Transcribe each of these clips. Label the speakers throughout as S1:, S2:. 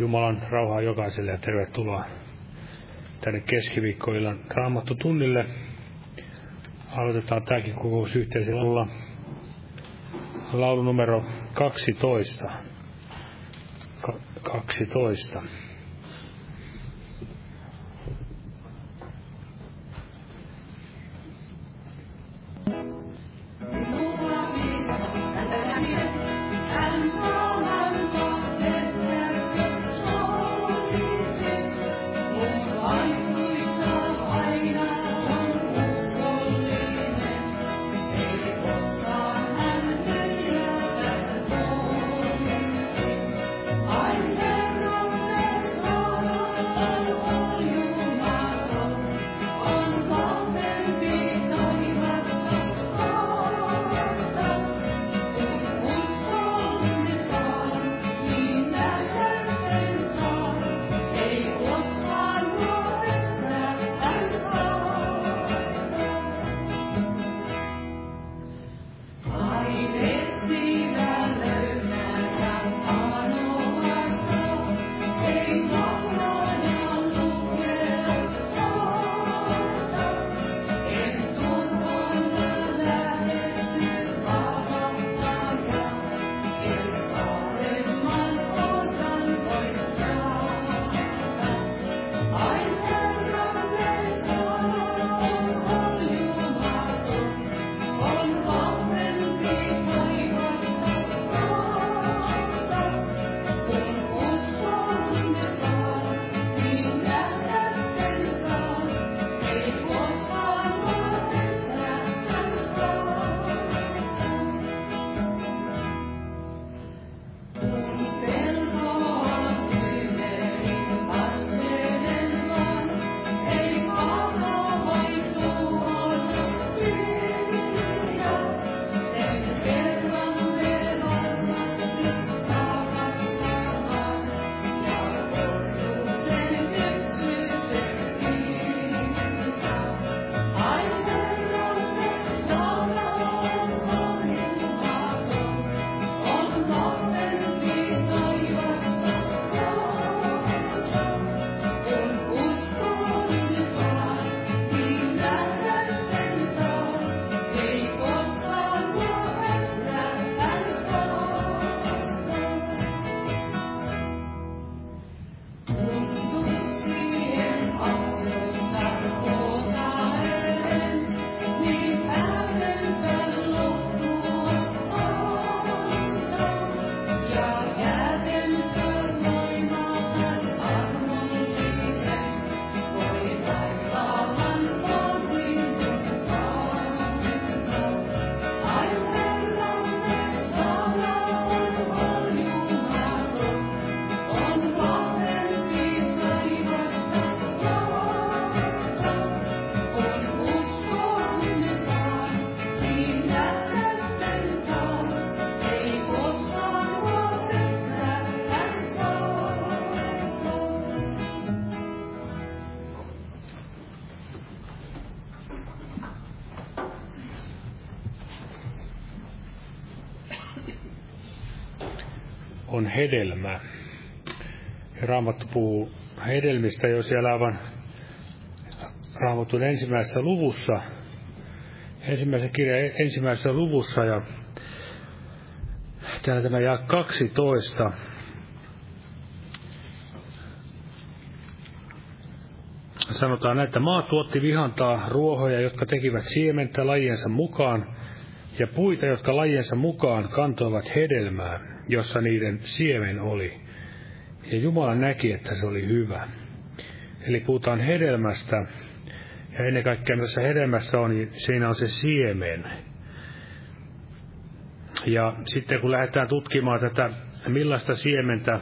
S1: Jumalan rauhaa jokaiselle ja tervetuloa tänne keskiviikkoillan raamattu tunnille. Aloitetaan tämäkin kokous yhteisellä laulu numero 12. Ka- 12. hedelmä. Ja Raamattu puhuu hedelmistä jo siellä aivan Raamatun ensimmäisessä luvussa, ensimmäisen kirjan ensimmäisessä luvussa ja täällä tämä jää 12. Sanotaan näin, että maa tuotti vihantaa ruohoja, jotka tekivät siementä lajiensa mukaan, ja puita, jotka lajiensa mukaan kantoivat hedelmää, jossa niiden siemen oli. Ja Jumala näki, että se oli hyvä. Eli puhutaan hedelmästä, ja ennen kaikkea tässä hedelmässä on, niin siinä on se siemen. Ja sitten kun lähdetään tutkimaan tätä, millaista siementä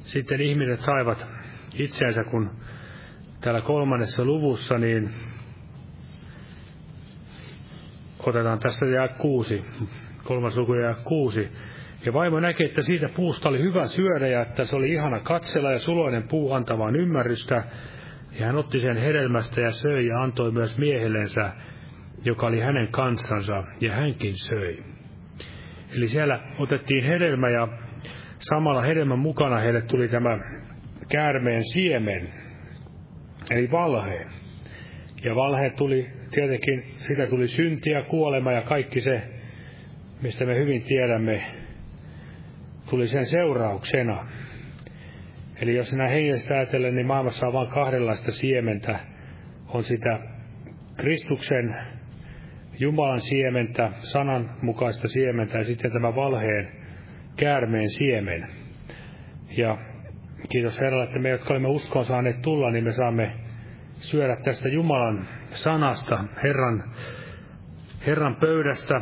S1: sitten ihmiset saivat itseensä, kun täällä kolmannessa luvussa, niin otetaan tästä jää kuusi, kolmas luku jää kuusi. Ja vaimo näki, että siitä puusta oli hyvä syödä ja että se oli ihana katsella ja suloinen puu antavaan ymmärrystä. Ja hän otti sen hedelmästä ja söi ja antoi myös miehellensä, joka oli hänen kansansa, ja hänkin söi. Eli siellä otettiin hedelmä ja
S2: samalla hedelmän mukana heille tuli tämä käärmeen siemen, eli valhe. Ja valhe tuli tietenkin, sitä tuli syntiä, kuolema ja kaikki se, mistä me hyvin tiedämme, tuli sen seurauksena. Eli jos sinä hengestä ajatellen, niin maailmassa on vain kahdenlaista siementä. On sitä Kristuksen, Jumalan siementä, sanan mukaista siementä ja sitten tämä valheen käärmeen siemen. Ja kiitos Herralle, että me, jotka olemme uskoon saaneet tulla, niin me saamme syödä tästä Jumalan sanasta, Herran, Herran pöydästä,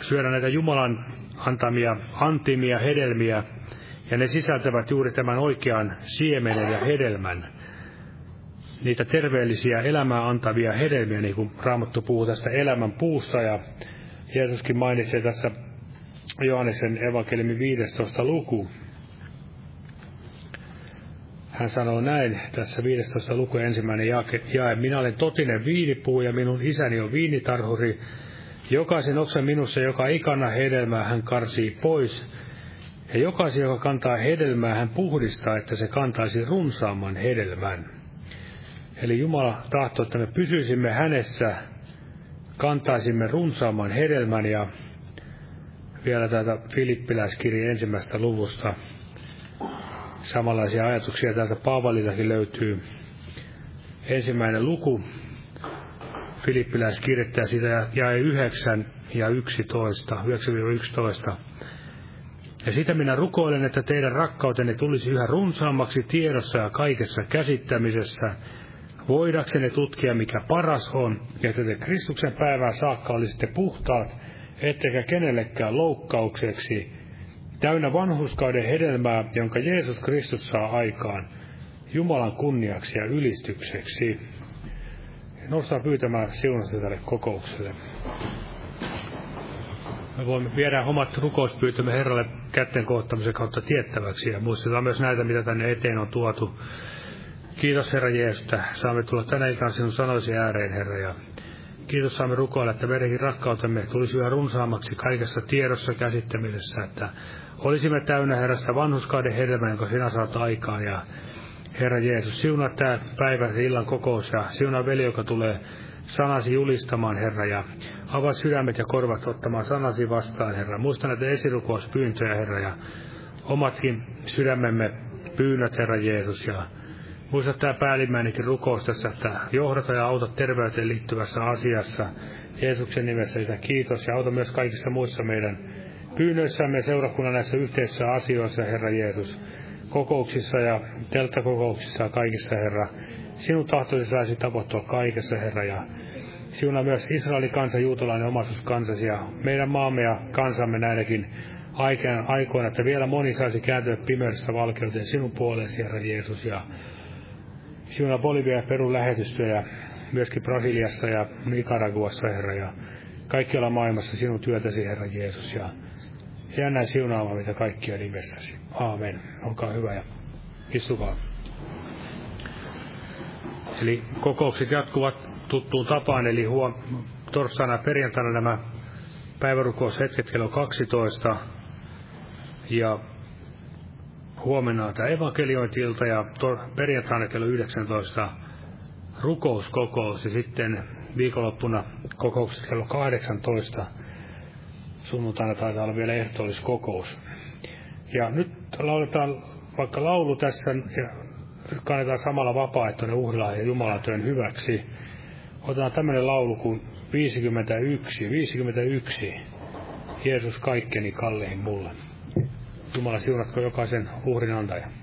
S2: syödä näitä Jumalan antamia antimia, hedelmiä, ja ne sisältävät juuri tämän oikean siemenen ja hedelmän. Niitä terveellisiä elämää antavia hedelmiä, niin kuin Raamattu puhuu tästä elämän puusta, ja Jeesuskin mainitsee tässä Johanneksen evankeliumin 15. luku. Hän sanoo näin, tässä 15. luku ensimmäinen jae, minä olen totinen viinipuu ja minun isäni on viinitarhuri. Jokaisen oksan minussa, joka ei kanna hedelmää, hän karsii pois. Ja jokaisen, joka kantaa hedelmää, hän puhdistaa, että se kantaisi runsaamman hedelmän. Eli Jumala tahtoo, että me pysyisimme hänessä, kantaisimme runsaamman hedelmän ja vielä täältä Filippiläiskirjan ensimmäistä luvusta. Samanlaisia ajatuksia täältä Paavaliltakin löytyy. Ensimmäinen luku, Filippiläiskirjoittaja sitä jäi 9 ja 11, 9-11. Ja sitä minä rukoilen, että teidän rakkautenne tulisi yhä runsaammaksi tiedossa ja kaikessa käsittämisessä, voidaksenne tutkia, mikä paras on, ja että te Kristuksen päivää saakka olisitte puhtaat, ettekä kenellekään loukkaukseksi, täynnä vanhuskauden hedelmää, jonka Jeesus Kristus saa aikaan, Jumalan kunniaksi ja ylistykseksi. Nostaa pyytämään siunasta tälle kokoukselle. Me voimme viedä omat rukouspyytömme Herralle kätten kohtamisen kautta tiettäväksi ja muistetaan myös näitä, mitä tänne eteen on tuotu. Kiitos Herra Jeesus, että saamme tulla tänä ikään sinun sanoisi ääreen, Herra, ja Kiitos saamme rukoilla, että meidänkin rakkautemme tulisi yhä runsaammaksi kaikessa tiedossa käsittämisessä, että olisimme täynnä Herrasta vanhuskauden hedelmää, jonka sinä saat aikaan. Ja Herra Jeesus, siunaa tämä päivä illan kokous ja siunaa veli, joka tulee sanasi julistamaan, Herra, ja avaa sydämet ja korvat ottamaan sanasi vastaan, Herra. Muista näitä esirukouspyyntöjä, Herra, ja omatkin sydämemme pyynnöt, Herra Jeesus, ja Muista tämä päällimmäinenkin rukous tässä, että johdata ja auta terveyteen liittyvässä asiassa. Jeesuksen nimessä isä, kiitos ja auta myös kaikissa muissa meidän pyynnöissämme seurakunnan näissä yhteisissä asioissa, Herra Jeesus. Kokouksissa ja telttakokouksissa ja kaikissa, Herra. Sinun tahtoisi saisi tapahtua kaikessa, Herra, ja siunaa myös Israelin kansa, juutalainen omaisuuskansasi ja meidän maamme ja kansamme näinäkin aikoina, että vielä moni saisi kääntyä pimeydestä valkeuteen sinun puolesi, Herra Jeesus, ja siunaa Bolivia ja Perun lähetystyö ja myöskin Brasiliassa ja Nicaraguassa, Herra, ja kaikkialla maailmassa sinun työtäsi, Herra Jeesus, ja jää näin siunaamaan mitä kaikkia nimessäsi. Aamen. Olkaa hyvä ja istukaa. Eli kokoukset jatkuvat tuttuun tapaan, eli huom- torstaina ja perjantaina nämä päivärukoushetket kello 12. Ja huomenna on tämä evankeliointilta ja perjantaina kello 19 rukouskokous ja sitten viikonloppuna kokoukset kello 18. Sunnuntaina taitaa olla vielä ehtoolliskokous. Ja nyt lauletaan vaikka laulu tässä ja kannetaan samalla vapaaehtoinen uhrila ja Jumalan työn hyväksi. Otetaan tämmöinen laulu kuin 51, 51. Jeesus kaikkeni kalleihin mulle. Jumala siunatko jokaisen uhrin antajan.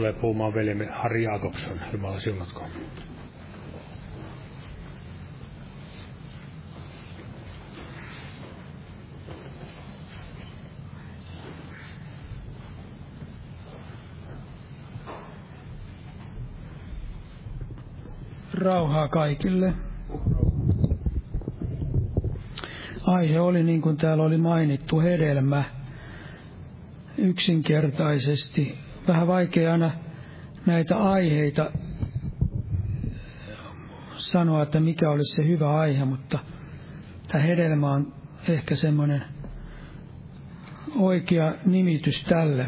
S2: Tulee puhumaan veljemme Harri Jakobson. Jumala siunatkoon.
S3: Rauhaa kaikille. Aihe oli, niin kuin täällä oli mainittu, hedelmä. Yksinkertaisesti. Vähän vaikea aina näitä aiheita sanoa, että mikä olisi se hyvä aihe, mutta tämä hedelmä on ehkä semmoinen oikea nimitys tälle.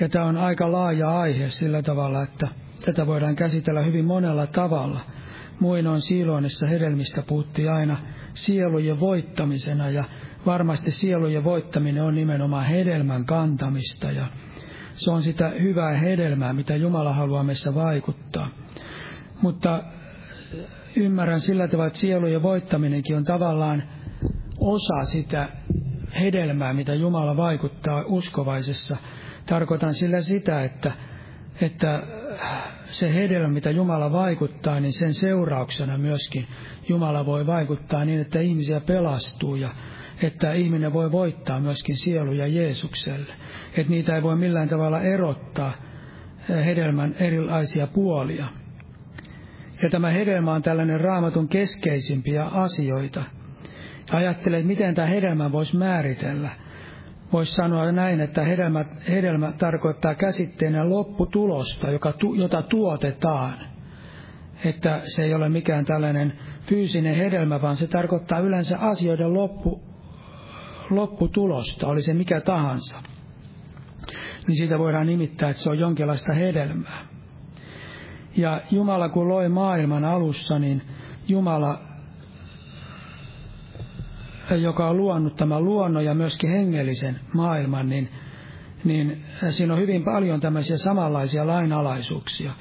S3: Ja tämä on aika laaja aihe sillä tavalla, että Tätä voidaan käsitellä hyvin monella tavalla. Muinoin Siiloonissa hedelmistä puhuttiin aina sielujen voittamisena ja varmasti sielujen voittaminen on nimenomaan hedelmän kantamista ja se on sitä hyvää hedelmää, mitä Jumala haluaa meissä vaikuttaa. Mutta ymmärrän sillä tavalla, että sielujen voittaminenkin on tavallaan osa sitä hedelmää, mitä Jumala vaikuttaa uskovaisessa. Tarkoitan sillä sitä, että, että se hedelmä, mitä Jumala vaikuttaa, niin sen seurauksena myöskin Jumala voi vaikuttaa niin, että ihmisiä pelastuu ja että ihminen voi voittaa myöskin sieluja Jeesukselle. Että niitä ei voi millään tavalla erottaa eh, hedelmän erilaisia puolia. Ja tämä hedelmä on tällainen raamatun keskeisimpiä asioita. Ajattelen, että miten tämä hedelmä voisi määritellä – voisi sanoa näin, että hedelmä, hedelmä tarkoittaa käsitteenä lopputulosta, joka, jota tuotetaan. Että se ei ole mikään tällainen fyysinen hedelmä, vaan se tarkoittaa yleensä asioiden loppu, lopputulosta, oli se mikä tahansa. Niin siitä voidaan nimittää, että se on jonkinlaista hedelmää. Ja Jumala kun loi maailman alussa, niin Jumala joka on luonut tämän luonnon ja myöskin hengellisen maailman, niin, niin siinä on hyvin paljon tämmöisiä samanlaisia lainalaisuuksia.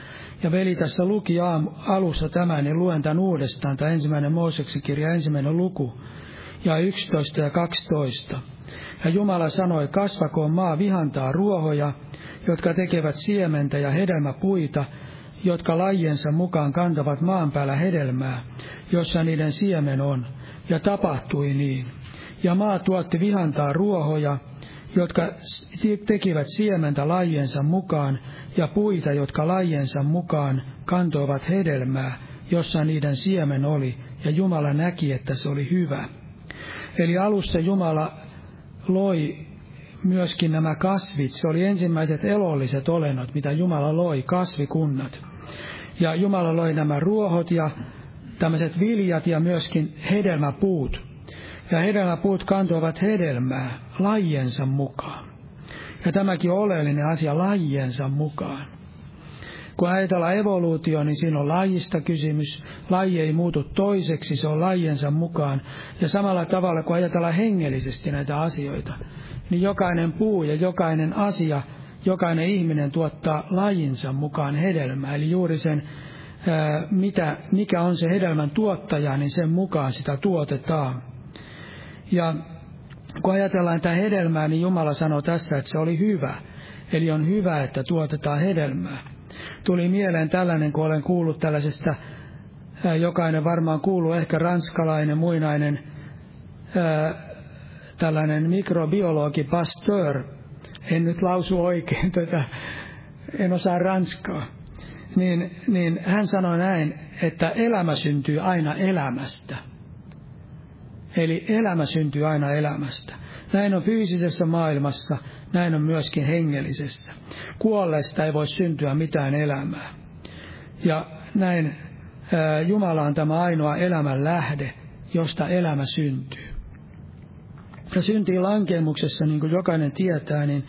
S3: Ja veli tässä luki alussa tämän, niin luen tämän uudestaan, tämä ensimmäinen Mooseksen kirja, ensimmäinen luku, ja 11 ja 12. Ja Jumala sanoi, kasvakoon maa vihantaa ruohoja, jotka tekevät siementä ja hedelmäpuita, jotka lajiensa mukaan kantavat maan päällä hedelmää, jossa niiden siemen on ja tapahtui niin. Ja maa tuotti vihantaa ruohoja, jotka tekivät siementä lajiensa mukaan, ja puita, jotka lajiensa mukaan kantoivat hedelmää, jossa niiden siemen oli, ja Jumala näki, että se oli hyvä. Eli alusta Jumala loi myöskin nämä kasvit. Se oli ensimmäiset elolliset olennot, mitä Jumala loi, kasvikunnat. Ja Jumala loi nämä ruohot ja tämmöiset viljat ja myöskin hedelmäpuut. Ja hedelmäpuut kantoivat hedelmää lajiensa mukaan. Ja tämäkin on oleellinen asia lajiensa mukaan. Kun ajatellaan evoluutio, niin siinä on lajista kysymys. Laji ei muutu toiseksi, se on lajiensa mukaan. Ja samalla tavalla, kun ajatellaan hengellisesti näitä asioita, niin jokainen puu ja jokainen asia, jokainen ihminen tuottaa lajinsa mukaan hedelmää. Eli juuri sen mitä, mikä on se hedelmän tuottaja, niin sen mukaan sitä tuotetaan. Ja kun ajatellaan tätä hedelmää, niin Jumala sanoi tässä, että se oli hyvä. Eli on hyvä, että tuotetaan hedelmää. Tuli mieleen tällainen, kun olen kuullut tällaisesta, jokainen varmaan kuuluu, ehkä ranskalainen, muinainen, tällainen mikrobiologi Pasteur. En nyt lausu oikein tätä, en osaa ranskaa niin, niin hän sanoi näin, että elämä syntyy aina elämästä. Eli elämä syntyy aina elämästä. Näin on fyysisessä maailmassa, näin on myöskin hengellisessä. Kuolleesta ei voi syntyä mitään elämää. Ja näin Jumala on tämä ainoa elämän lähde, josta elämä syntyy. Ja syntiin lankemuksessa, niin kuin jokainen tietää, niin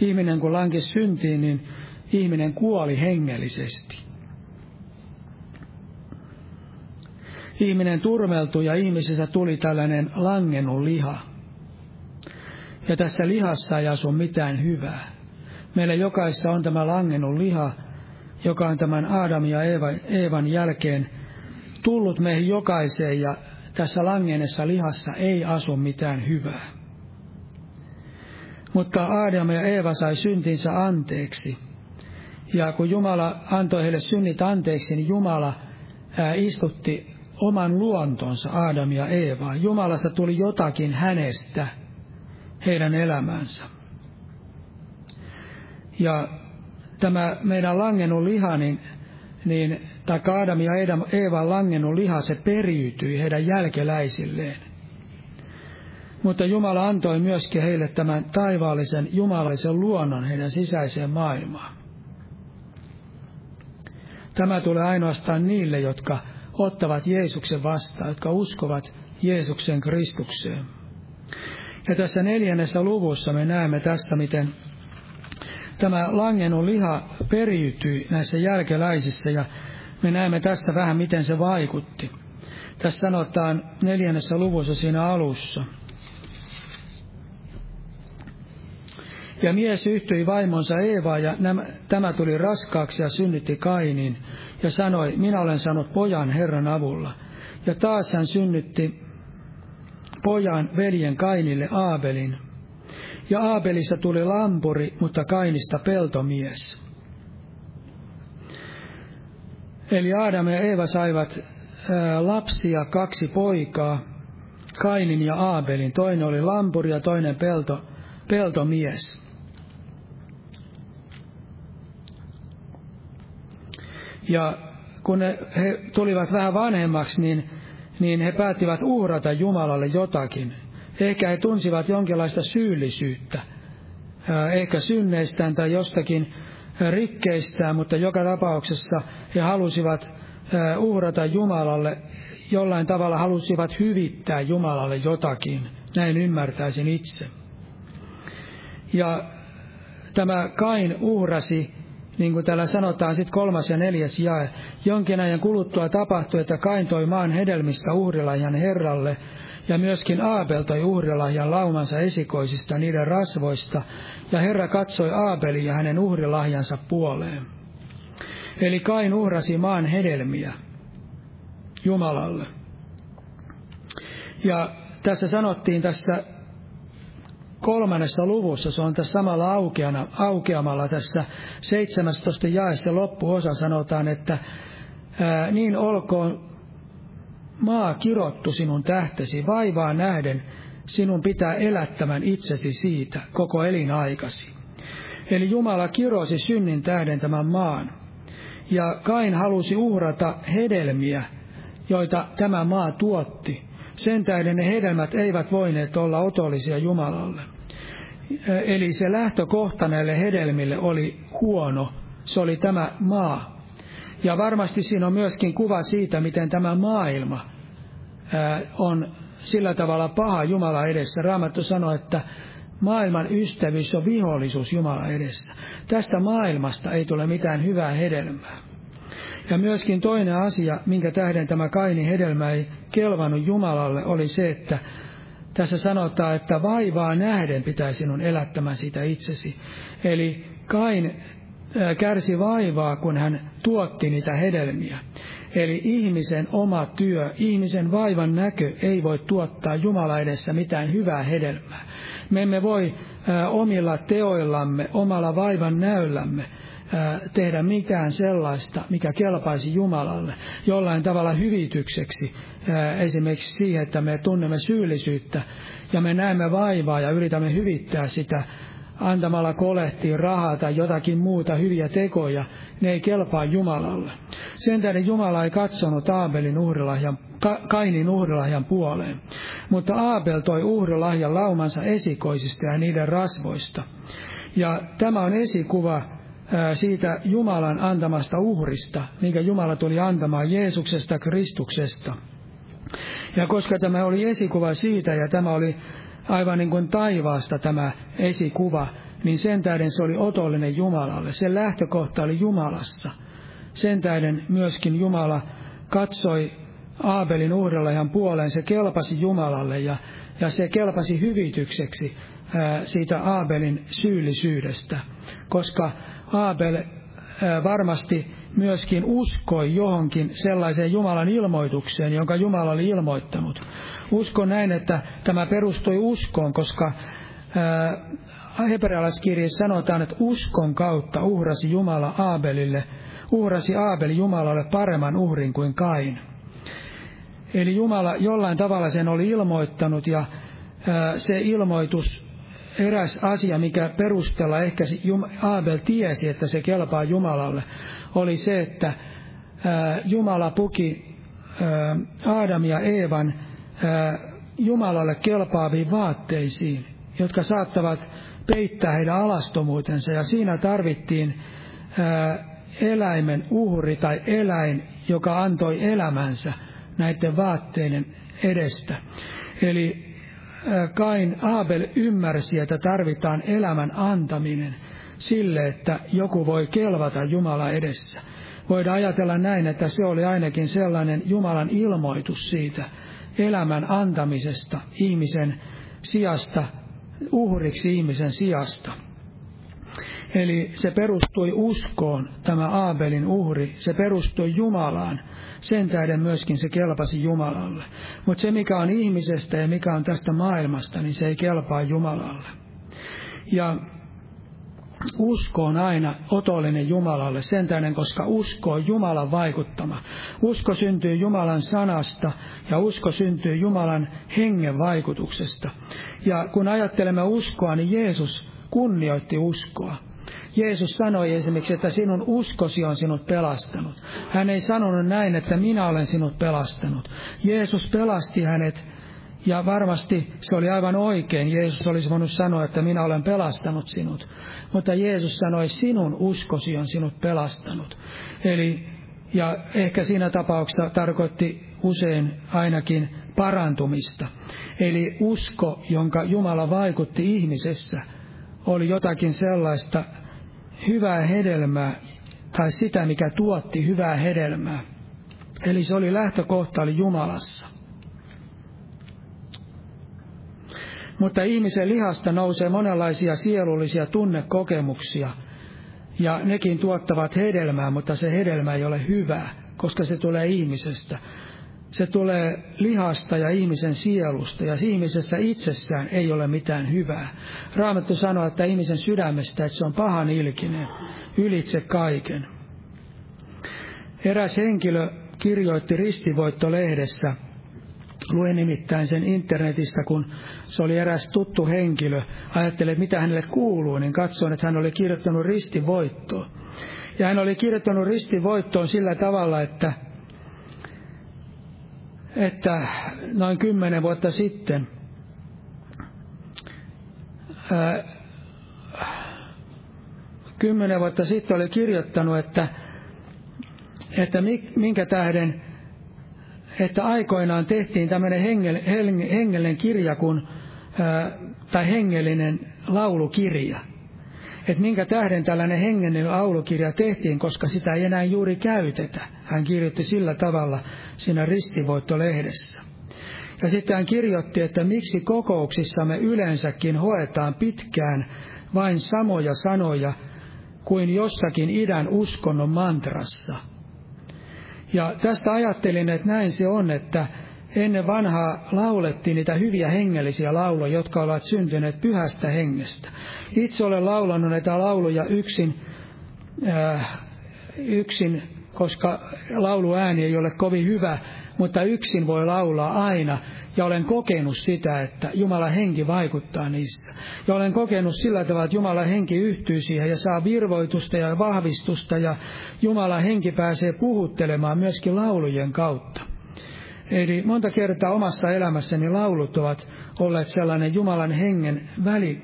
S3: ihminen kun lankesi syntiin, niin ihminen kuoli hengellisesti. Ihminen turmeltui ja ihmisestä tuli tällainen langennut liha. Ja tässä lihassa ei asu mitään hyvää. Meillä jokaisessa on tämä langennut liha, joka on tämän Aadamin ja Eevan, Eevan jälkeen tullut meihin jokaiseen ja tässä langennessa lihassa ei asu mitään hyvää. Mutta Aadam ja Eeva sai syntinsä anteeksi – Ja kun Jumala antoi heille synnit anteeksi, niin Jumala istutti oman luontonsa Adam ja Eeva. Jumalasta tuli jotakin hänestä heidän elämäänsä. Ja tämä meidän langennut liha, niin, niin tai Adam ja Eevan langennut liha, se periytyi heidän jälkeläisilleen. Mutta Jumala antoi myöskin heille tämän taivaallisen jumalallisen luonnon heidän sisäiseen maailmaan. Tämä tulee ainoastaan niille, jotka ottavat Jeesuksen vastaan, jotka uskovat Jeesuksen Kristukseen. Ja tässä neljännessä luvussa me näemme tässä, miten tämä langennut liha periytyi näissä jälkeläisissä ja me näemme tässä vähän, miten se vaikutti. Tässä sanotaan neljännessä luvussa siinä alussa. Ja mies yhtyi vaimonsa Eevaa, ja nämä, tämä tuli raskaaksi ja synnytti Kainin, ja sanoi, minä olen saanut pojan Herran avulla. Ja taas hän synnytti pojan veljen Kainille Aabelin. Ja Aabelissa tuli lampuri, mutta Kainista peltomies. Eli Adam ja Eeva saivat lapsia, kaksi poikaa, Kainin ja Aabelin. Toinen oli lampuri ja toinen pelto, peltomies. Ja kun he tulivat vähän vanhemmaksi, niin, niin he päättivät uhrata Jumalalle jotakin. Ehkä he tunsivat jonkinlaista syyllisyyttä, ehkä synneistään tai jostakin rikkeistään, mutta joka tapauksessa he halusivat uhrata Jumalalle, jollain tavalla halusivat hyvittää Jumalalle jotakin. Näin ymmärtäisin itse. Ja tämä Kain uhrasi niin kuin täällä sanotaan sitten kolmas ja neljäs jae. Jonkin ajan kuluttua tapahtui, että Kain toi maan hedelmistä uhrilahjan Herralle, ja myöskin Aabel toi uhrilahjan laumansa esikoisista niiden rasvoista, ja Herra katsoi Aabelin ja hänen uhrilahjansa puoleen. Eli Kain uhrasi maan hedelmiä Jumalalle. Ja tässä sanottiin tässä kolmannessa luvussa, se on tässä samalla aukeana, aukeamalla tässä 17 jaessa loppuosa sanotaan, että ää, niin olkoon maa kirottu sinun tähtesi, vaivaa nähden sinun pitää elättämän itsesi siitä koko elinaikasi. Eli Jumala kirosi synnin tähden tämän maan. Ja Kain halusi uhrata hedelmiä, joita tämä maa tuotti. Sen tähden ne hedelmät eivät voineet olla otollisia Jumalalle. Eli se lähtökohta näille hedelmille oli huono. Se oli tämä maa. Ja varmasti siinä on myöskin kuva siitä, miten tämä maailma on sillä tavalla paha Jumala edessä. Raamattu sanoi, että maailman ystävyys on vihollisuus Jumala edessä. Tästä maailmasta ei tule mitään hyvää hedelmää. Ja myöskin toinen asia, minkä tähden tämä Kaini hedelmä ei kelvannut Jumalalle, oli se, että tässä sanotaan, että vaivaa nähden pitää sinun elättämään sitä itsesi. Eli Kain kärsi vaivaa, kun hän tuotti niitä hedelmiä. Eli ihmisen oma työ, ihmisen vaivan näkö ei voi tuottaa Jumala edessä mitään hyvää hedelmää. Me emme voi omilla teoillamme, omalla vaivan näöllämme tehdä mitään sellaista, mikä kelpaisi Jumalalle jollain tavalla hyvitykseksi, esimerkiksi siihen, että me tunnemme syyllisyyttä ja me näemme vaivaa ja yritämme hyvittää sitä antamalla kolehtiin rahaa tai jotakin muuta hyviä tekoja, ne ei kelpaa Jumalalle. Sen tähden Jumala ei katsonut Aabelin uhrilahjan, Ka, Kainin uhrilahjan puoleen, mutta Aabel toi uhrilahjan laumansa esikoisista ja niiden rasvoista. Ja tämä on esikuva siitä Jumalan antamasta uhrista, minkä Jumala tuli antamaan Jeesuksesta Kristuksesta. Ja koska tämä oli esikuva siitä ja tämä oli aivan niin kuin taivaasta tämä esikuva, niin sen tähden se oli otollinen Jumalalle. Sen lähtökohta oli Jumalassa. Sen tähden myöskin Jumala katsoi Aabelin uhrilajan puoleen, se kelpasi Jumalalle ja, ja se kelpasi hyvitykseksi ää, siitä Aabelin syyllisyydestä, koska Aabel varmasti myöskin uskoi johonkin sellaiseen Jumalan ilmoitukseen, jonka Jumala oli ilmoittanut. Uskon näin, että tämä perustui uskoon, koska hebrealaiskirjassa sanotaan, että uskon kautta uhrasi Jumala Aabelille, uhrasi Aabel Jumalalle paremman uhrin kuin Kain. Eli Jumala jollain tavalla sen oli ilmoittanut ja se ilmoitus, eräs asia, mikä perustella ehkä Aabel tiesi, että se kelpaa Jumalalle, oli se, että Jumala puki Adam ja Eevan Jumalalle kelpaaviin vaatteisiin, jotka saattavat peittää heidän alastomuutensa. Ja siinä tarvittiin eläimen uhri tai eläin, joka antoi elämänsä näiden vaatteiden edestä. Eli Kain Abel ymmärsi, että tarvitaan elämän antaminen sille, että joku voi kelvata Jumala edessä. Voidaan ajatella näin, että se oli ainakin sellainen Jumalan ilmoitus siitä elämän antamisesta ihmisen sijasta, uhriksi ihmisen sijasta. Eli se perustui uskoon, tämä Aabelin uhri, se perustui Jumalaan. Sen tähden myöskin se kelpasi Jumalalle. Mutta se, mikä on ihmisestä ja mikä on tästä maailmasta, niin se ei kelpaa Jumalalle. Ja usko on aina otollinen Jumalalle sen tähden, koska usko on Jumalan vaikuttama. Usko syntyy Jumalan sanasta ja usko syntyy Jumalan hengen vaikutuksesta. Ja kun ajattelemme uskoa, niin Jeesus kunnioitti uskoa. Jeesus sanoi esimerkiksi, että sinun uskosi on sinut pelastanut. Hän ei sanonut näin, että minä olen sinut pelastanut. Jeesus pelasti hänet ja varmasti se oli aivan oikein. Jeesus olisi voinut sanoa, että minä olen pelastanut sinut. Mutta Jeesus sanoi, sinun uskosi on sinut pelastanut. Eli, ja ehkä siinä tapauksessa tarkoitti usein ainakin parantumista. Eli usko, jonka Jumala vaikutti ihmisessä, oli jotakin sellaista hyvää hedelmää, tai sitä, mikä tuotti hyvää hedelmää. Eli se oli lähtökohta oli Jumalassa. Mutta ihmisen lihasta nousee monenlaisia sielullisia tunnekokemuksia, ja nekin tuottavat hedelmää, mutta se hedelmä ei ole hyvää, koska se tulee ihmisestä. Se tulee lihasta ja ihmisen sielusta, ja ihmisessä itsessään ei ole mitään hyvää. Raamattu sanoo, että ihmisen sydämestä, että se on pahan ilkinen, ylitse kaiken. Eräs henkilö kirjoitti ristivoittolehdessä, Luen nimittäin sen internetistä, kun se oli eräs tuttu henkilö. Ajattelin, että mitä hänelle kuuluu, niin katsoin, että hän oli kirjoittanut ristivoittoon. Ja hän oli kirjoittanut ristivoittoon sillä tavalla, että, että noin kymmenen vuotta sitten ää, kymmenen vuotta sitten oli kirjoittanut, että, että minkä tähden että aikoinaan tehtiin tämmöinen hengellinen kirja kun, tai hengellinen laulukirja. Että minkä tähden tällainen hengellinen laulukirja tehtiin, koska sitä ei enää juuri käytetä. Hän kirjoitti sillä tavalla siinä ristivoittolehdessä. Ja sitten hän kirjoitti, että miksi kokouksissamme yleensäkin hoetaan pitkään vain samoja sanoja kuin jossakin idän uskonnon mantrassa – ja tästä ajattelin, että näin se on, että ennen vanhaa laulettiin niitä hyviä hengellisiä lauluja, jotka ovat syntyneet pyhästä hengestä. Itse olen laulanut näitä lauluja yksin, äh, yksin, koska lauluääni ei ole kovin hyvä, mutta yksin voi laulaa aina. Ja olen kokenut sitä, että Jumala henki vaikuttaa niissä. Ja olen kokenut sillä tavalla, että Jumala henki yhtyy siihen ja saa virvoitusta ja vahvistusta ja Jumala henki pääsee puhuttelemaan myöskin laulujen kautta. Eli monta kertaa omassa elämässäni laulut ovat olleet sellainen Jumalan hengen väli,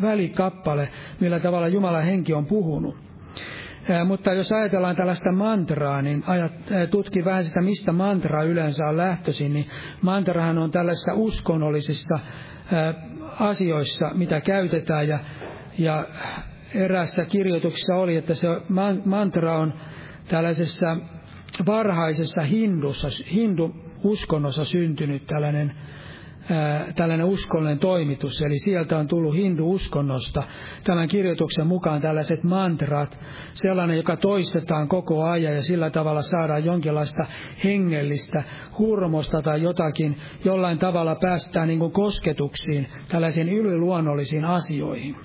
S3: välikappale, millä tavalla Jumalan henki on puhunut. Mutta jos ajatellaan tällaista mantraa, niin ajat, tutki vähän sitä, mistä mantra yleensä on lähtöisin, niin mantrahan on tällaisissa uskonnollisissa asioissa, mitä käytetään, ja, ja erässä kirjoituksessa oli, että se mantra on tällaisessa varhaisessa hindussa, hindu uskonnossa syntynyt tällainen tällainen uskollinen toimitus, eli sieltä on tullut hindu-uskonnosta tämän kirjoituksen mukaan tällaiset mantrat, sellainen, joka toistetaan koko ajan ja sillä tavalla saadaan jonkinlaista hengellistä hurmosta tai jotakin, jollain tavalla päästään niin kuin kosketuksiin, tällaisiin yliluonnollisiin asioihin.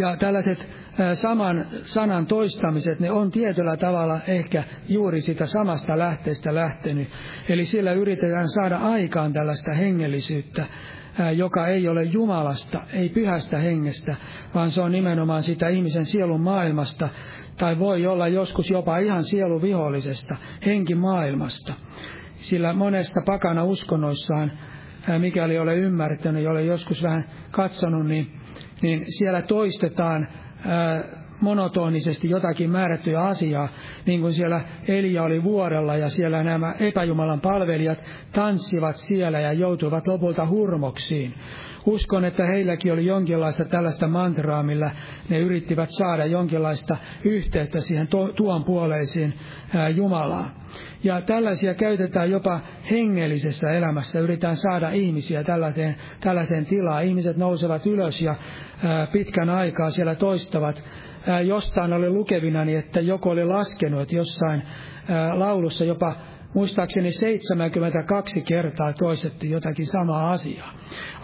S3: Ja tällaiset saman sanan toistamiset, ne on tietyllä tavalla ehkä juuri sitä samasta lähteestä lähtenyt. Eli sillä yritetään saada aikaan tällaista hengellisyyttä, joka ei ole Jumalasta, ei pyhästä hengestä, vaan se on nimenomaan sitä ihmisen sielun maailmasta, tai voi olla joskus jopa ihan sieluvihollisesta, henkimaailmasta. Sillä monesta pakana uskonnoissaan, mikäli ole ymmärtänyt ole joskus vähän katsonut, niin, niin siellä toistetaan monotonisesti jotakin määrättyä asiaa, niin kuin siellä Elia oli vuorella ja siellä nämä epäjumalan palvelijat tanssivat siellä ja joutuivat lopulta hurmoksiin. Uskon, että heilläkin oli jonkinlaista tällaista mantraa, millä ne yrittivät saada jonkinlaista yhteyttä siihen tuon puoleisiin Jumalaan. Ja tällaisia käytetään jopa hengellisessä elämässä. Yritetään saada ihmisiä tällaiseen, tällaiseen tilaan. Ihmiset nousevat ylös ja pitkän aikaa siellä toistavat. Jostain oli lukevina, niin että joku oli laskenut, että jossain laulussa jopa muistaakseni 72 kertaa toistettiin jotakin samaa asiaa.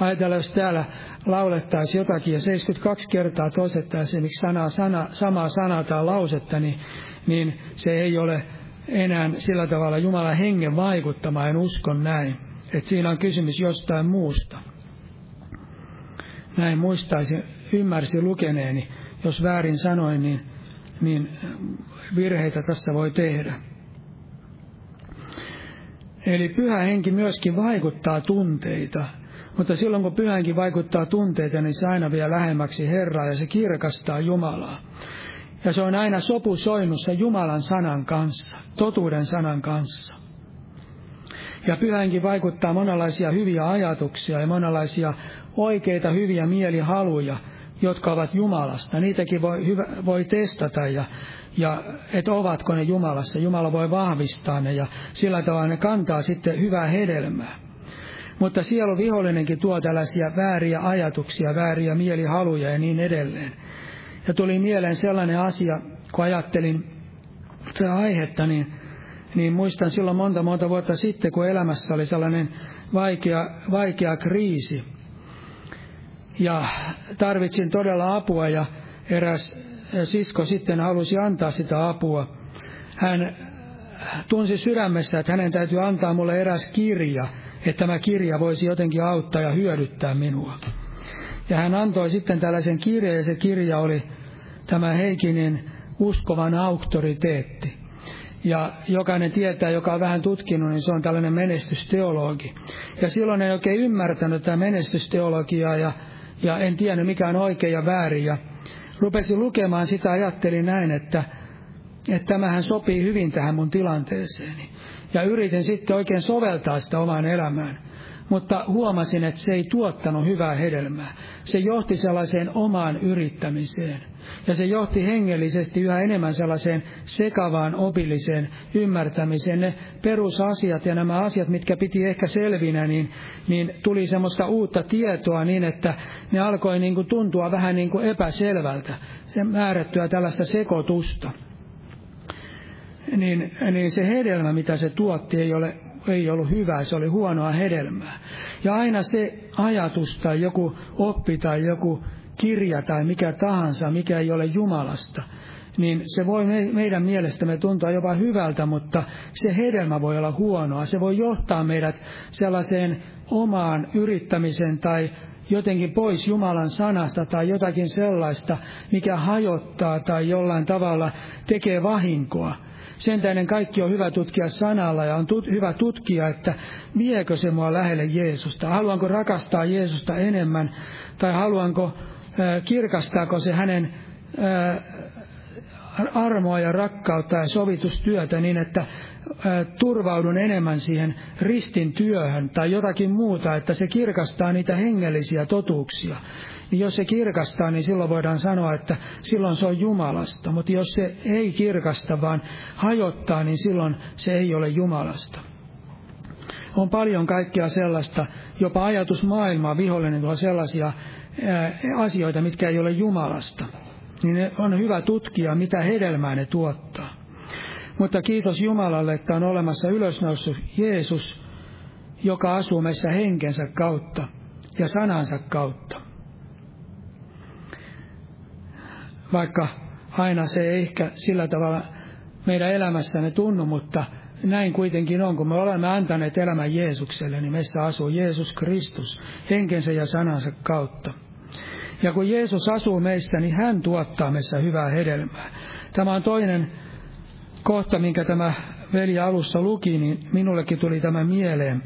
S3: Ajatellaan, jos täällä laulettaisiin jotakin ja 72 kertaa toistettaisiin miksi sana, sana, samaa sanaa tai lausetta, niin, niin se ei ole enää sillä tavalla Jumalan hengen vaikuttama, en uskon näin. Että siinä on kysymys jostain muusta. Näin muistaisin, ymmärsi lukeneeni. Jos väärin sanoin, niin, niin virheitä tässä voi tehdä. Eli pyhä henki myöskin vaikuttaa tunteita. Mutta silloin kun pyhä henki vaikuttaa tunteita, niin se aina vie lähemmäksi Herraa ja se kirkastaa Jumalaa. Ja se on aina sopusoinnussa Jumalan sanan kanssa, totuuden sanan kanssa. Ja pyhänkin vaikuttaa monenlaisia hyviä ajatuksia ja monenlaisia oikeita hyviä mielihaluja, jotka ovat Jumalasta. Niitäkin voi, hyvä, voi testata ja, ja että ovatko ne Jumalassa. Jumala voi vahvistaa ne ja sillä tavalla ne kantaa sitten hyvää hedelmää. Mutta sielu vihollinenkin tuo tällaisia vääriä ajatuksia, vääriä mielihaluja ja niin edelleen. Ja tuli mieleen sellainen asia, kun ajattelin tätä aihetta, niin, niin muistan silloin monta monta vuotta sitten, kun elämässä oli sellainen vaikea, vaikea kriisi. Ja tarvitsin todella apua ja eräs sisko sitten halusi antaa sitä apua. Hän tunsi sydämessä, että hänen täytyy antaa mulle eräs kirja, että tämä kirja voisi jotenkin auttaa ja hyödyttää minua. Ja hän antoi sitten tällaisen kirjan, ja se kirja oli tämä Heikinin uskovan auktoriteetti. Ja jokainen tietää, joka on vähän tutkinut, niin se on tällainen menestysteologi. Ja silloin en oikein ymmärtänyt tätä menestysteologiaa ja, ja en tiennyt mikä on oikein ja väärin. Ja rupesin lukemaan sitä, ajattelin näin, että, että tämähän sopii hyvin tähän mun tilanteeseeni. Ja yritin sitten oikein soveltaa sitä omaan elämään mutta huomasin, että se ei tuottanut hyvää hedelmää. Se johti sellaiseen omaan yrittämiseen. Ja se johti hengellisesti yhä enemmän sellaiseen sekavaan opilliseen ymmärtämiseen. Ne perusasiat ja nämä asiat, mitkä piti ehkä selvinä, niin, niin tuli semmoista uutta tietoa niin, että ne alkoi niin kuin tuntua vähän niin kuin epäselvältä. Se määrättyä tällaista sekoitusta. Niin, niin se hedelmä, mitä se tuotti, ei ole ei ollut hyvää, se oli huonoa hedelmää. Ja aina se ajatus tai joku oppi tai joku kirja tai mikä tahansa, mikä ei ole Jumalasta, niin se voi meidän mielestämme tuntua jopa hyvältä, mutta se hedelmä voi olla huonoa. Se voi johtaa meidät sellaiseen omaan yrittämiseen tai jotenkin pois Jumalan sanasta tai jotakin sellaista, mikä hajottaa tai jollain tavalla tekee vahinkoa. Sen tähden kaikki on hyvä tutkia sanalla ja on tut, hyvä tutkia, että viekö se mua lähelle Jeesusta. Haluanko rakastaa Jeesusta enemmän tai haluanko, kirkastaako se hänen armoa ja rakkautta ja sovitustyötä niin, että turvaudun enemmän siihen ristin työhön tai jotakin muuta, että se kirkastaa niitä hengellisiä totuuksia niin jos se kirkastaa, niin silloin voidaan sanoa, että silloin se on Jumalasta. Mutta jos se ei kirkasta, vaan hajottaa, niin silloin se ei ole Jumalasta. on paljon kaikkea sellaista, jopa ajatusmaailmaa vihollinen tuo sellaisia asioita, mitkä ei ole Jumalasta. Niin on hyvä tutkia, mitä hedelmää ne tuottaa. Mutta kiitos Jumalalle, että on olemassa ylösnoussut Jeesus, joka asuu meissä henkensä kautta ja sanansa kautta. Vaikka aina se ei ehkä sillä tavalla meidän elämässämme tunnu, mutta näin kuitenkin on, kun me olemme antaneet elämän Jeesukselle, niin meissä asuu Jeesus Kristus henkensä ja sanansa kautta. Ja kun Jeesus asuu meissä, niin hän tuottaa meissä hyvää hedelmää. Tämä on toinen kohta, minkä tämä veli alussa luki, niin minullekin tuli tämä mieleen.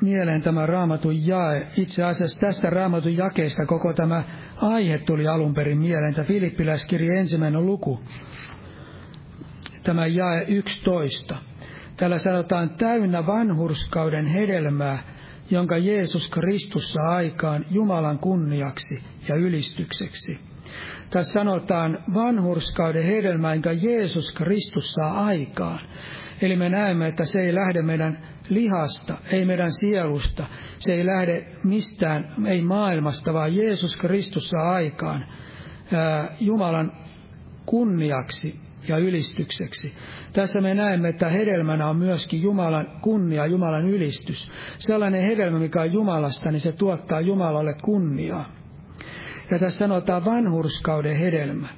S3: Mieleen tämä raamatun jae. Itse asiassa tästä raamatun jakeesta koko tämä aihe tuli alun perin mieleen. Tämä Filippiläiskirja ensimmäinen luku. Tämä jae 11. Täällä sanotaan täynnä vanhurskauden hedelmää, jonka Jeesus Kristus saa aikaan Jumalan kunniaksi ja ylistykseksi. Tässä sanotaan vanhurskauden hedelmä, jonka Jeesus Kristus saa aikaan. Eli me näemme, että se ei lähde meidän lihasta, ei meidän sielusta, se ei lähde mistään, ei maailmasta, vaan Jeesus Kristus saa aikaan Jumalan kunniaksi ja ylistykseksi. Tässä me näemme, että hedelmänä on myöskin Jumalan kunnia, Jumalan ylistys. Sellainen hedelmä, mikä on Jumalasta, niin se tuottaa Jumalalle kunniaa. Ja tässä sanotaan vanhurskauden hedelmä.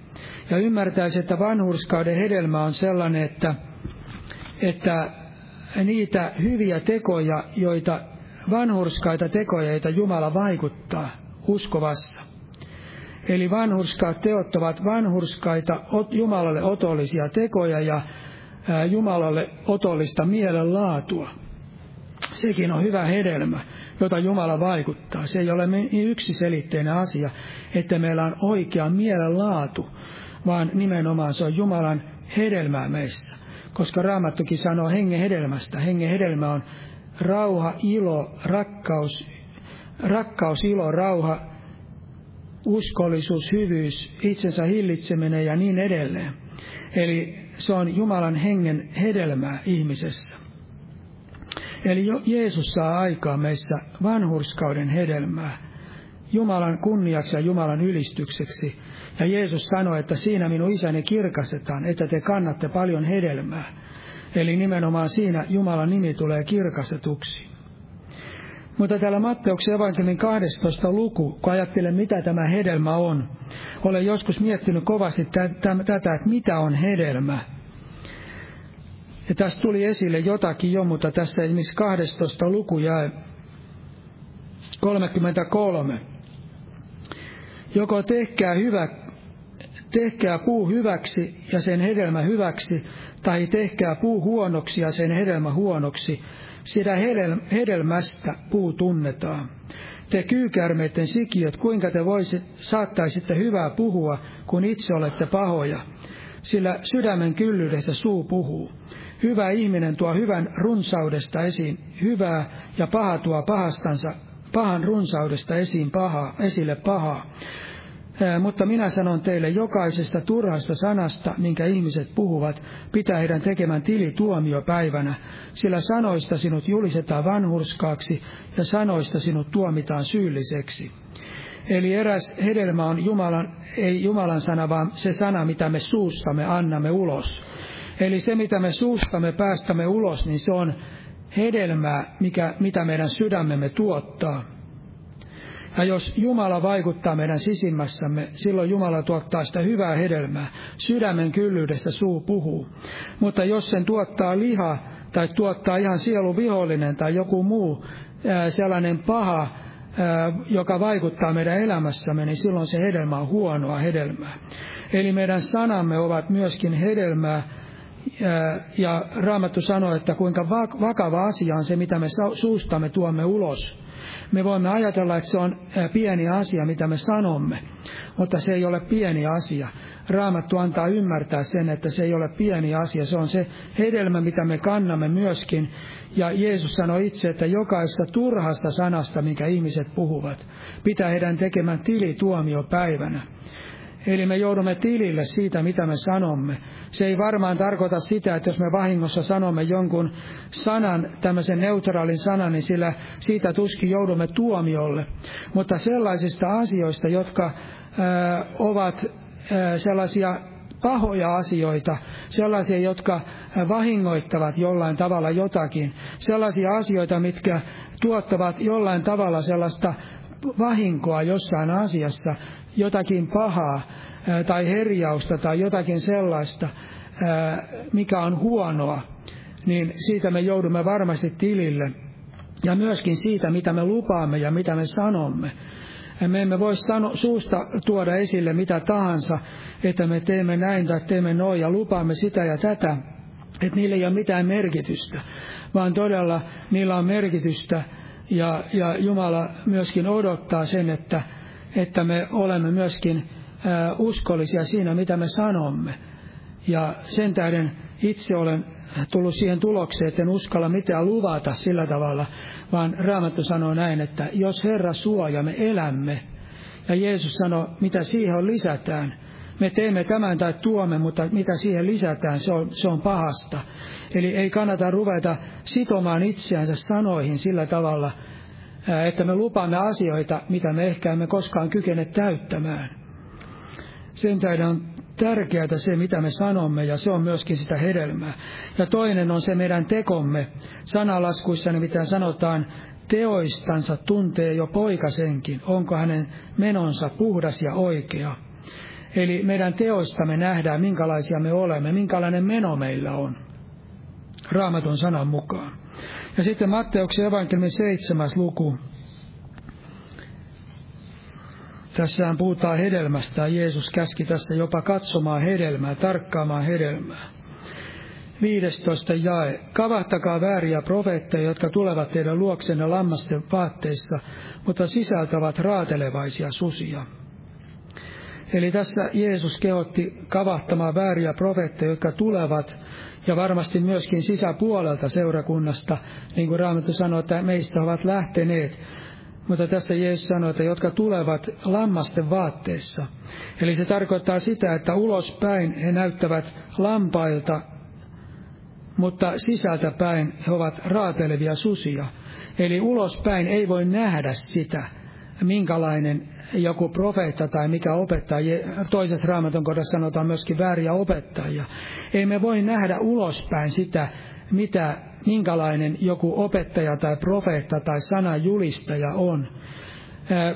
S3: Ja ymmärtäisi, että vanhurskauden hedelmä on sellainen, että, että niitä hyviä tekoja, joita vanhurskaita tekoja, joita Jumala vaikuttaa uskovassa. Eli vanhurskaat teot ovat vanhurskaita Jumalalle otollisia tekoja ja Jumalalle otollista mielenlaatua. Sekin on hyvä hedelmä, jota Jumala vaikuttaa. Se ei ole niin yksiselitteinen asia, että meillä on oikea mielenlaatu, vaan nimenomaan se on Jumalan hedelmää meissä. Koska Raamattukin sanoo hengen hedelmästä. Hengen hedelmä on rauha, ilo, rakkaus, rakkaus, ilo, rauha, uskollisuus, hyvyys, itsensä hillitseminen ja niin edelleen. Eli se on Jumalan hengen hedelmää ihmisessä. Eli Jeesus saa aikaa meissä vanhurskauden hedelmää, Jumalan kunniaksi ja Jumalan ylistykseksi. Ja Jeesus sanoi, että siinä minun isäni kirkastetaan, että te kannatte paljon hedelmää. Eli nimenomaan siinä Jumalan nimi tulee kirkastetuksi. Mutta täällä Matteuksen evankeliumin 12 luku, kun ajattelen mitä tämä hedelmä on, olen joskus miettinyt kovasti tätä, että mitä on hedelmä. Ja tässä tuli esille jotakin jo, mutta tässä esimerkiksi 12 luku jäi 33. Joko tehkää, hyvä, tehkää puu hyväksi ja sen hedelmä hyväksi, tai tehkää puu huonoksi ja sen hedelmä huonoksi, sitä hedelmästä puu tunnetaan. Te kyykärmeiden sikiöt, kuinka te voisit, saattaisitte hyvää puhua, kun itse olette pahoja, sillä sydämen kyllyydestä suu puhuu. Hyvä ihminen tuo hyvän runsaudesta esiin hyvää ja paha tuo pahastansa, pahan runsaudesta esiin pahaa, esille pahaa. Mutta minä sanon teille jokaisesta turhasta sanasta, minkä ihmiset puhuvat, pitää heidän tekemään tili tuomiopäivänä, sillä sanoista sinut julistetaan vanhurskaaksi ja sanoista sinut tuomitaan syylliseksi. Eli eräs hedelmä on Jumalan, ei Jumalan sana, vaan se sana, mitä me suustamme annamme ulos. Eli se, mitä me suustamme päästämme ulos, niin se on hedelmää, mikä, mitä meidän sydämemme tuottaa. Ja jos Jumala vaikuttaa meidän sisimmässämme, silloin Jumala tuottaa sitä hyvää hedelmää. Sydämen kyllyydestä suu puhuu. Mutta jos sen tuottaa liha tai tuottaa ihan sielu vihollinen tai joku muu sellainen paha, joka vaikuttaa meidän elämässämme, niin silloin se hedelmä on huonoa hedelmää. Eli meidän sanamme ovat myöskin hedelmää, ja Raamattu sanoo, että kuinka vakava asia on se, mitä me suustamme tuomme ulos. Me voimme ajatella, että se on pieni asia, mitä me sanomme, mutta se ei ole pieni asia. Raamattu antaa ymmärtää sen, että se ei ole pieni asia. Se on se hedelmä, mitä me kannamme myöskin. Ja Jeesus sanoi itse, että jokaista turhasta sanasta, mikä ihmiset puhuvat, pitää heidän tekemään tili tuomiopäivänä. Eli me joudumme tilille siitä, mitä me sanomme. Se ei varmaan tarkoita sitä, että jos me vahingossa sanomme jonkun sanan, tämmöisen neutraalin sanan, niin sillä siitä tuskin joudumme tuomiolle. Mutta sellaisista asioista, jotka ää, ovat ää, sellaisia pahoja asioita, sellaisia, jotka vahingoittavat jollain tavalla jotakin, sellaisia asioita, mitkä tuottavat jollain tavalla sellaista vahinkoa jossain asiassa, jotakin pahaa tai herjausta tai jotakin sellaista, mikä on huonoa, niin siitä me joudumme varmasti tilille. Ja myöskin siitä, mitä me lupaamme ja mitä me sanomme. Me emme voi sano, suusta tuoda esille mitä tahansa, että me teemme näin tai teemme noin ja lupaamme sitä ja tätä, että niillä ei ole mitään merkitystä, vaan todella niillä on merkitystä ja, ja Jumala myöskin odottaa sen, että, että me olemme myöskin uskollisia siinä, mitä me sanomme. Ja sen tähden itse olen tullut siihen tulokseen, että en uskalla mitään luvata sillä tavalla, vaan Raamattu sanoo näin, että jos Herra suojaa, me elämme. Ja Jeesus sanoi, mitä siihen lisätään. Me teemme tämän tai tuomme, mutta mitä siihen lisätään, se on, se on pahasta. Eli ei kannata ruveta sitomaan itseänsä sanoihin sillä tavalla, että me lupaamme asioita, mitä me ehkä emme koskaan kykene täyttämään. Sen tähden on tärkeää se, mitä me sanomme, ja se on myöskin sitä hedelmää. Ja toinen on se meidän tekomme. Sanalaskuissa nimittäin sanotaan, teoistansa tuntee jo poikasenkin, onko hänen menonsa puhdas ja oikea. Eli meidän teoistamme nähdään, minkälaisia me olemme, minkälainen meno meillä on. Raamatun sanan mukaan. Ja sitten Matteuksen evankeliumin seitsemäs luku, Tässähän puhutaan hedelmästä. Jeesus käski tässä jopa katsomaan hedelmää, tarkkaamaan hedelmää. 15 jae. Kavahtakaa vääriä profeetteja, jotka tulevat teidän luoksenne lammasten vaatteissa, mutta sisältävät raatelevaisia susia. Eli tässä Jeesus kehotti kavahtamaan vääriä profeetteja, jotka tulevat, ja varmasti myöskin sisäpuolelta seurakunnasta, niin kuin Raamattu sanoo, että meistä ovat lähteneet mutta tässä Jeesus sanoi, että jotka tulevat lammasten vaatteissa. Eli se tarkoittaa sitä, että ulospäin he näyttävät lampailta, mutta sisältä päin he ovat raatelevia susia. Eli ulospäin ei voi nähdä sitä, minkälainen joku profeetta tai mikä opettaja. Toisessa raamaton kohdassa sanotaan myöskin vääriä opettajia. Ei me voi nähdä ulospäin sitä, mitä minkälainen joku opettaja tai profeetta tai sanajulistaja on.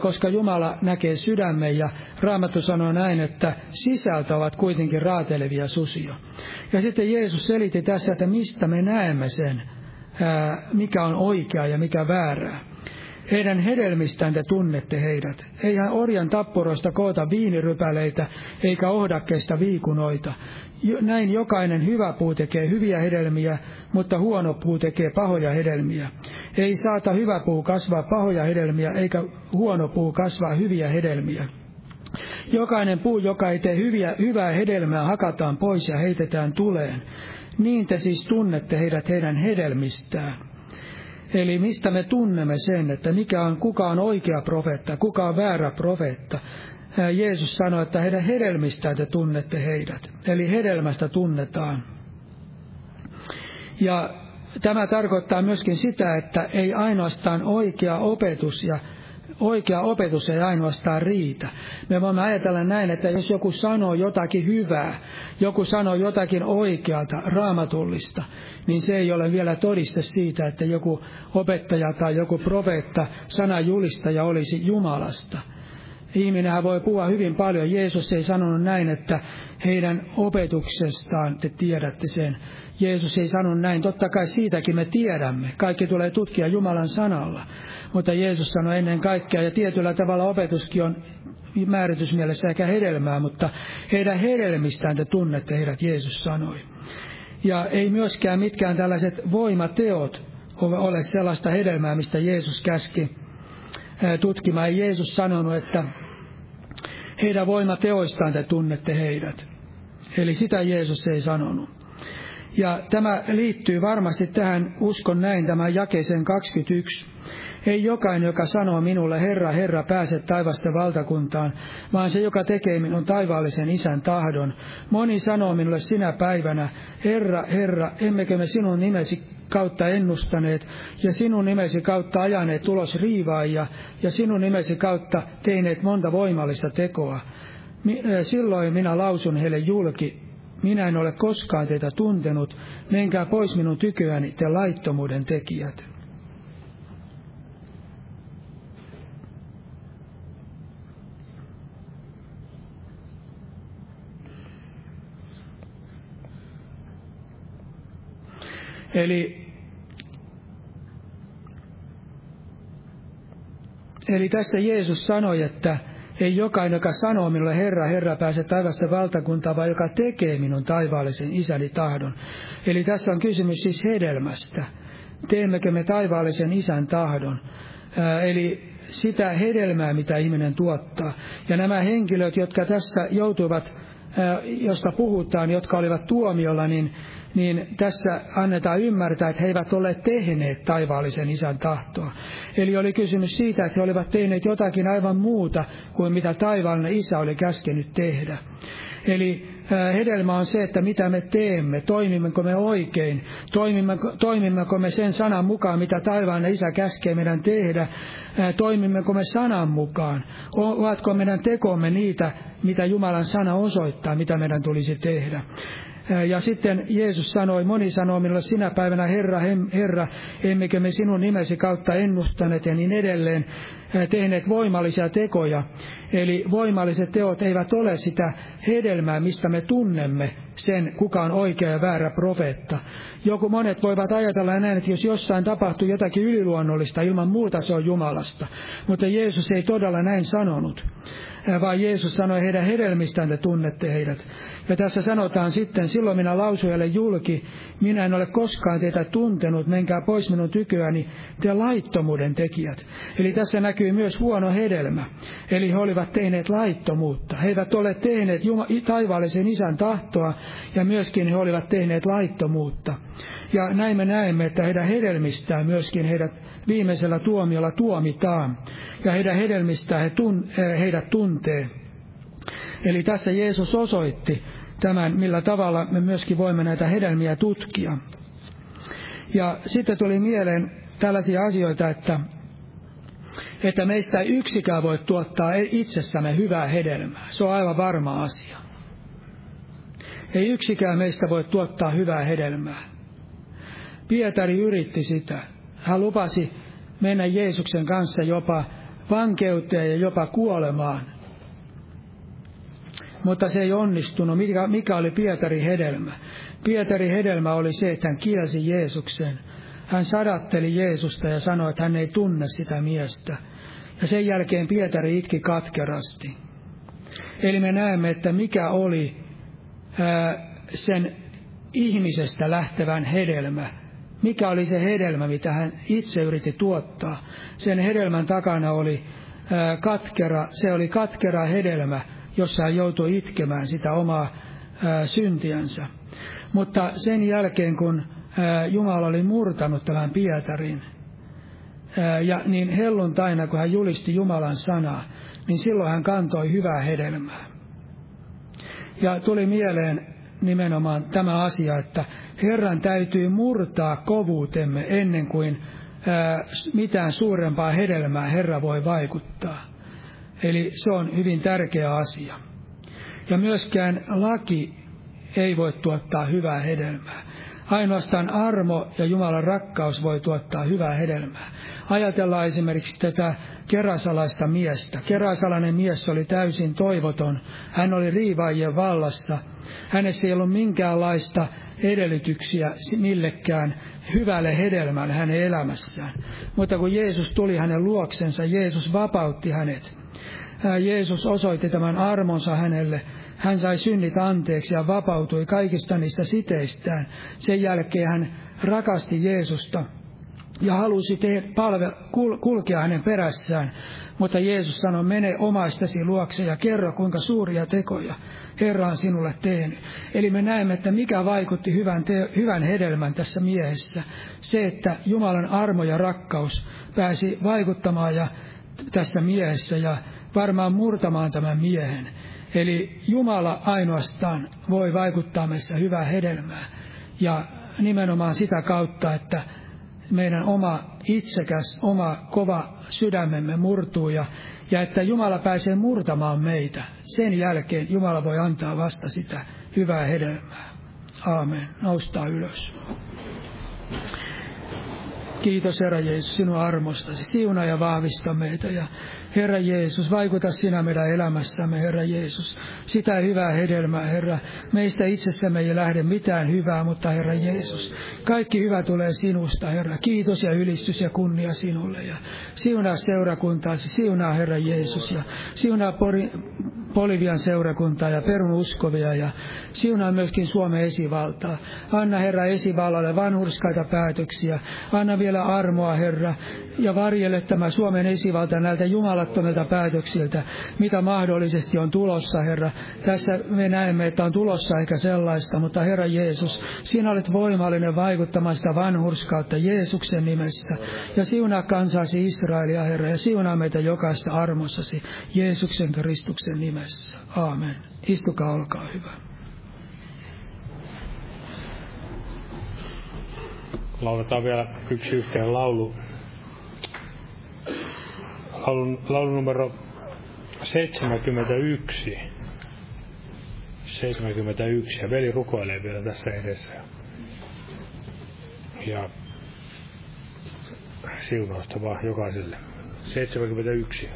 S3: Koska Jumala näkee sydämen ja Raamattu sanoo näin, että sisältö ovat kuitenkin raatelevia susia. Ja sitten Jeesus selitti tässä, että mistä me näemme sen, mikä on oikea ja mikä väärää. Heidän hedelmistään te tunnette heidät. Eihän orjan tappuroista koota viinirypäleitä, eikä ohdakkeista viikunoita näin jokainen hyvä puu tekee hyviä hedelmiä, mutta huono puu tekee pahoja hedelmiä. Ei saata hyvä puu kasvaa pahoja hedelmiä, eikä huono puu kasvaa hyviä hedelmiä. Jokainen puu, joka ei tee hyviä, hyvää hedelmää, hakataan pois ja heitetään tuleen. Niin te siis tunnette heidät heidän hedelmistään. Eli mistä me tunnemme sen, että mikä on, kuka on oikea profeetta, kuka on väärä profeetta. Jeesus sanoi, että heidän hedelmistään te tunnette heidät. Eli hedelmästä tunnetaan. Ja tämä tarkoittaa myöskin sitä, että ei ainoastaan oikea opetus ja oikea opetus ei ainoastaan riitä. Me voimme ajatella näin, että jos joku sanoo jotakin hyvää, joku sanoo jotakin oikealta, raamatullista, niin se ei ole vielä todiste siitä, että joku opettaja tai joku profeetta, sanajulistaja olisi Jumalasta. Ihminenhän voi puhua hyvin paljon. Jeesus ei sanonut näin, että heidän opetuksestaan te tiedätte sen. Jeesus ei sanonut näin. Totta kai siitäkin me tiedämme. Kaikki tulee tutkia Jumalan sanalla. Mutta Jeesus sanoi ennen kaikkea, ja tietyllä tavalla opetuskin on määritysmielessä eikä hedelmää, mutta heidän hedelmistään te tunnette heidät, Jeesus sanoi. Ja ei myöskään mitkään tällaiset voimateot ole sellaista hedelmää, mistä Jeesus käski tutkimaan. Ei Jeesus sanonut, että heidän voimateoistaan te tunnette heidät. Eli sitä Jeesus ei sanonut. Ja tämä liittyy varmasti tähän, uskon näin, tämä jakeeseen 21. Ei jokainen, joka sanoo minulle, Herra, Herra, pääse taivasten valtakuntaan, vaan se, joka tekee minun taivaallisen isän tahdon. Moni sanoo minulle sinä päivänä, Herra, Herra, emmekö me sinun nimesi kautta ennustaneet, ja sinun nimesi kautta ajaneet tulos riivaajia, ja sinun nimesi kautta teineet monta voimallista tekoa. Silloin minä lausun heille julki, minä en ole koskaan teitä tuntenut, menkää pois minun tyköäni te laittomuuden tekijät. Eli, eli tässä Jeesus sanoi, että ei jokainen, joka sanoo minulle Herra, Herra, pääse taivasta valtakuntaan, vaan joka tekee minun taivaallisen isäni tahdon. Eli tässä on kysymys siis hedelmästä. Teemmekö me taivaallisen isän tahdon? Ää, eli sitä hedelmää, mitä ihminen tuottaa. Ja nämä henkilöt, jotka tässä joutuivat, ää, josta puhutaan, jotka olivat tuomiolla, niin niin tässä annetaan ymmärtää, että he eivät ole tehneet taivaallisen isän tahtoa. Eli oli kysymys siitä, että he olivat tehneet jotakin aivan muuta kuin mitä taivaallinen isä oli käskenyt tehdä. Eli hedelmä on se, että mitä me teemme, toimimmeko me oikein, toimimmeko, toimimmeko me sen sanan mukaan, mitä taivaan isä käskee meidän tehdä, toimimmeko me sanan mukaan, ovatko meidän tekomme niitä, mitä Jumalan sana osoittaa, mitä meidän tulisi tehdä. Ja sitten Jeesus sanoi, moni sanoo minulle sinä päivänä, Herra, Herra, emmekö me sinun nimesi kautta ennustaneet ja niin edelleen tehneet voimallisia tekoja. Eli voimalliset teot eivät ole sitä hedelmää, mistä me tunnemme sen, kuka on oikea ja väärä profeetta. Joku monet voivat ajatella näin, että jos jossain tapahtuu jotakin yliluonnollista, ilman muuta se on Jumalasta. Mutta Jeesus ei todella näin sanonut vaan Jeesus sanoi, heidän hedelmistään te tunnette heidät. Ja tässä sanotaan sitten, silloin minä lausujalle julki, minä en ole koskaan teitä tuntenut, menkää pois minun tyköäni, te laittomuuden tekijät. Eli tässä näkyy myös huono hedelmä. Eli he olivat tehneet laittomuutta. He eivät ole tehneet taivaallisen isän tahtoa, ja myöskin he olivat tehneet laittomuutta. Ja näin me näemme, että heidän hedelmistään myöskin heidät viimeisellä tuomiolla tuomitaan, ja heidän hedelmistään he tun, eh, heidät tuntee. Eli tässä Jeesus osoitti tämän, millä tavalla me myöskin voimme näitä hedelmiä tutkia. Ja sitten tuli mieleen tällaisia asioita, että, että meistä yksikään voi tuottaa itsessämme hyvää hedelmää. Se on aivan varma asia. Ei yksikään meistä voi tuottaa hyvää hedelmää. Pietari yritti sitä. Hän lupasi mennä Jeesuksen kanssa jopa vankeuteen ja jopa kuolemaan. Mutta se ei onnistunut. Mikä, mikä oli Pietari hedelmä? Pietari hedelmä oli se, että hän kielsi Jeesuksen. Hän sadatteli Jeesusta ja sanoi, että hän ei tunne sitä miestä. Ja sen jälkeen Pietari itki katkerasti. Eli me näemme, että mikä oli sen ihmisestä lähtevän hedelmä mikä oli se hedelmä, mitä hän itse yritti tuottaa. Sen hedelmän takana oli katkera, se oli katkera hedelmä, jossa hän joutui itkemään sitä omaa syntiänsä. Mutta sen jälkeen, kun Jumala oli murtanut tämän Pietarin, ja niin helluntaina, kun hän julisti Jumalan sanaa, niin silloin hän kantoi hyvää hedelmää. Ja tuli mieleen nimenomaan tämä asia, että Herran täytyy murtaa kovuutemme ennen kuin ää, mitään suurempaa hedelmää Herra voi vaikuttaa. Eli se on hyvin tärkeä asia. Ja myöskään laki ei voi tuottaa hyvää hedelmää. Ainoastaan armo ja Jumalan rakkaus voi tuottaa hyvää hedelmää. Ajatellaan esimerkiksi tätä kerasalaista miestä. Kerasalainen mies oli täysin toivoton. Hän oli riivaajien vallassa. Hänessä ei ollut minkäänlaista edellytyksiä millekään hyvälle hedelmälle hänen elämässään. Mutta kun Jeesus tuli hänen luoksensa, Jeesus vapautti hänet. Jeesus osoitti tämän armonsa hänelle. Hän sai synnit anteeksi ja vapautui kaikista niistä siteistään. Sen jälkeen hän rakasti Jeesusta ja halusi te, palve, kul, kulkea hänen perässään. Mutta Jeesus sanoi, mene omaistasi luokse ja kerro, kuinka suuria tekoja Herra on sinulle tehnyt. Eli me näemme, että mikä vaikutti hyvän, te, hyvän hedelmän tässä miehessä. Se, että Jumalan armo ja rakkaus pääsi vaikuttamaan ja tässä miehessä ja varmaan murtamaan tämän miehen. Eli Jumala ainoastaan voi vaikuttaa meissä hyvää hedelmää. Ja nimenomaan sitä kautta, että meidän oma itsekäs, oma kova sydämemme murtuu ja, ja että Jumala pääsee murtamaan meitä. Sen jälkeen Jumala voi antaa vasta sitä hyvää hedelmää. Aamen. Noustaa ylös. Kiitos Herra Jeesus sinun armostasi. Siunaa ja vahvista meitä ja Herra Jeesus, vaikuta sinä meidän elämässämme, Herra Jeesus. Sitä hyvää hedelmää, Herra. Meistä itsessämme ei lähde mitään hyvää, mutta Herra Jeesus, kaikki hyvä tulee sinusta, Herra. Kiitos ja ylistys ja kunnia sinulle. Ja siunaa seurakuntaasi, siunaa Herra Jeesus ja siunaa Pori, Polivian seurakuntaa ja perun uskovia ja siunaa myöskin Suomen esivaltaa. Anna Herra esivallalle vanhurskaita päätöksiä. Anna vielä armoa Herra ja varjele tämä Suomen esivalta näiltä jumalattomilta päätöksiltä, mitä mahdollisesti on tulossa Herra. Tässä me näemme, että on tulossa eikä sellaista, mutta Herra Jeesus, sinä olet voimallinen vaikuttamaan sitä vanhurskautta Jeesuksen nimestä. Ja siunaa kansasi Israelia Herra ja siunaa meitä jokaista armossasi Jeesuksen Kristuksen nimessä nimessä. Aamen. Istukaa, olkaa hyvä.
S2: Lauletaan vielä yksi yhteen laulu. Laulun, laulun numero 71. 71. Ja veli rukoilee vielä tässä edessä. Ja siunausta vaan jokaiselle. 71.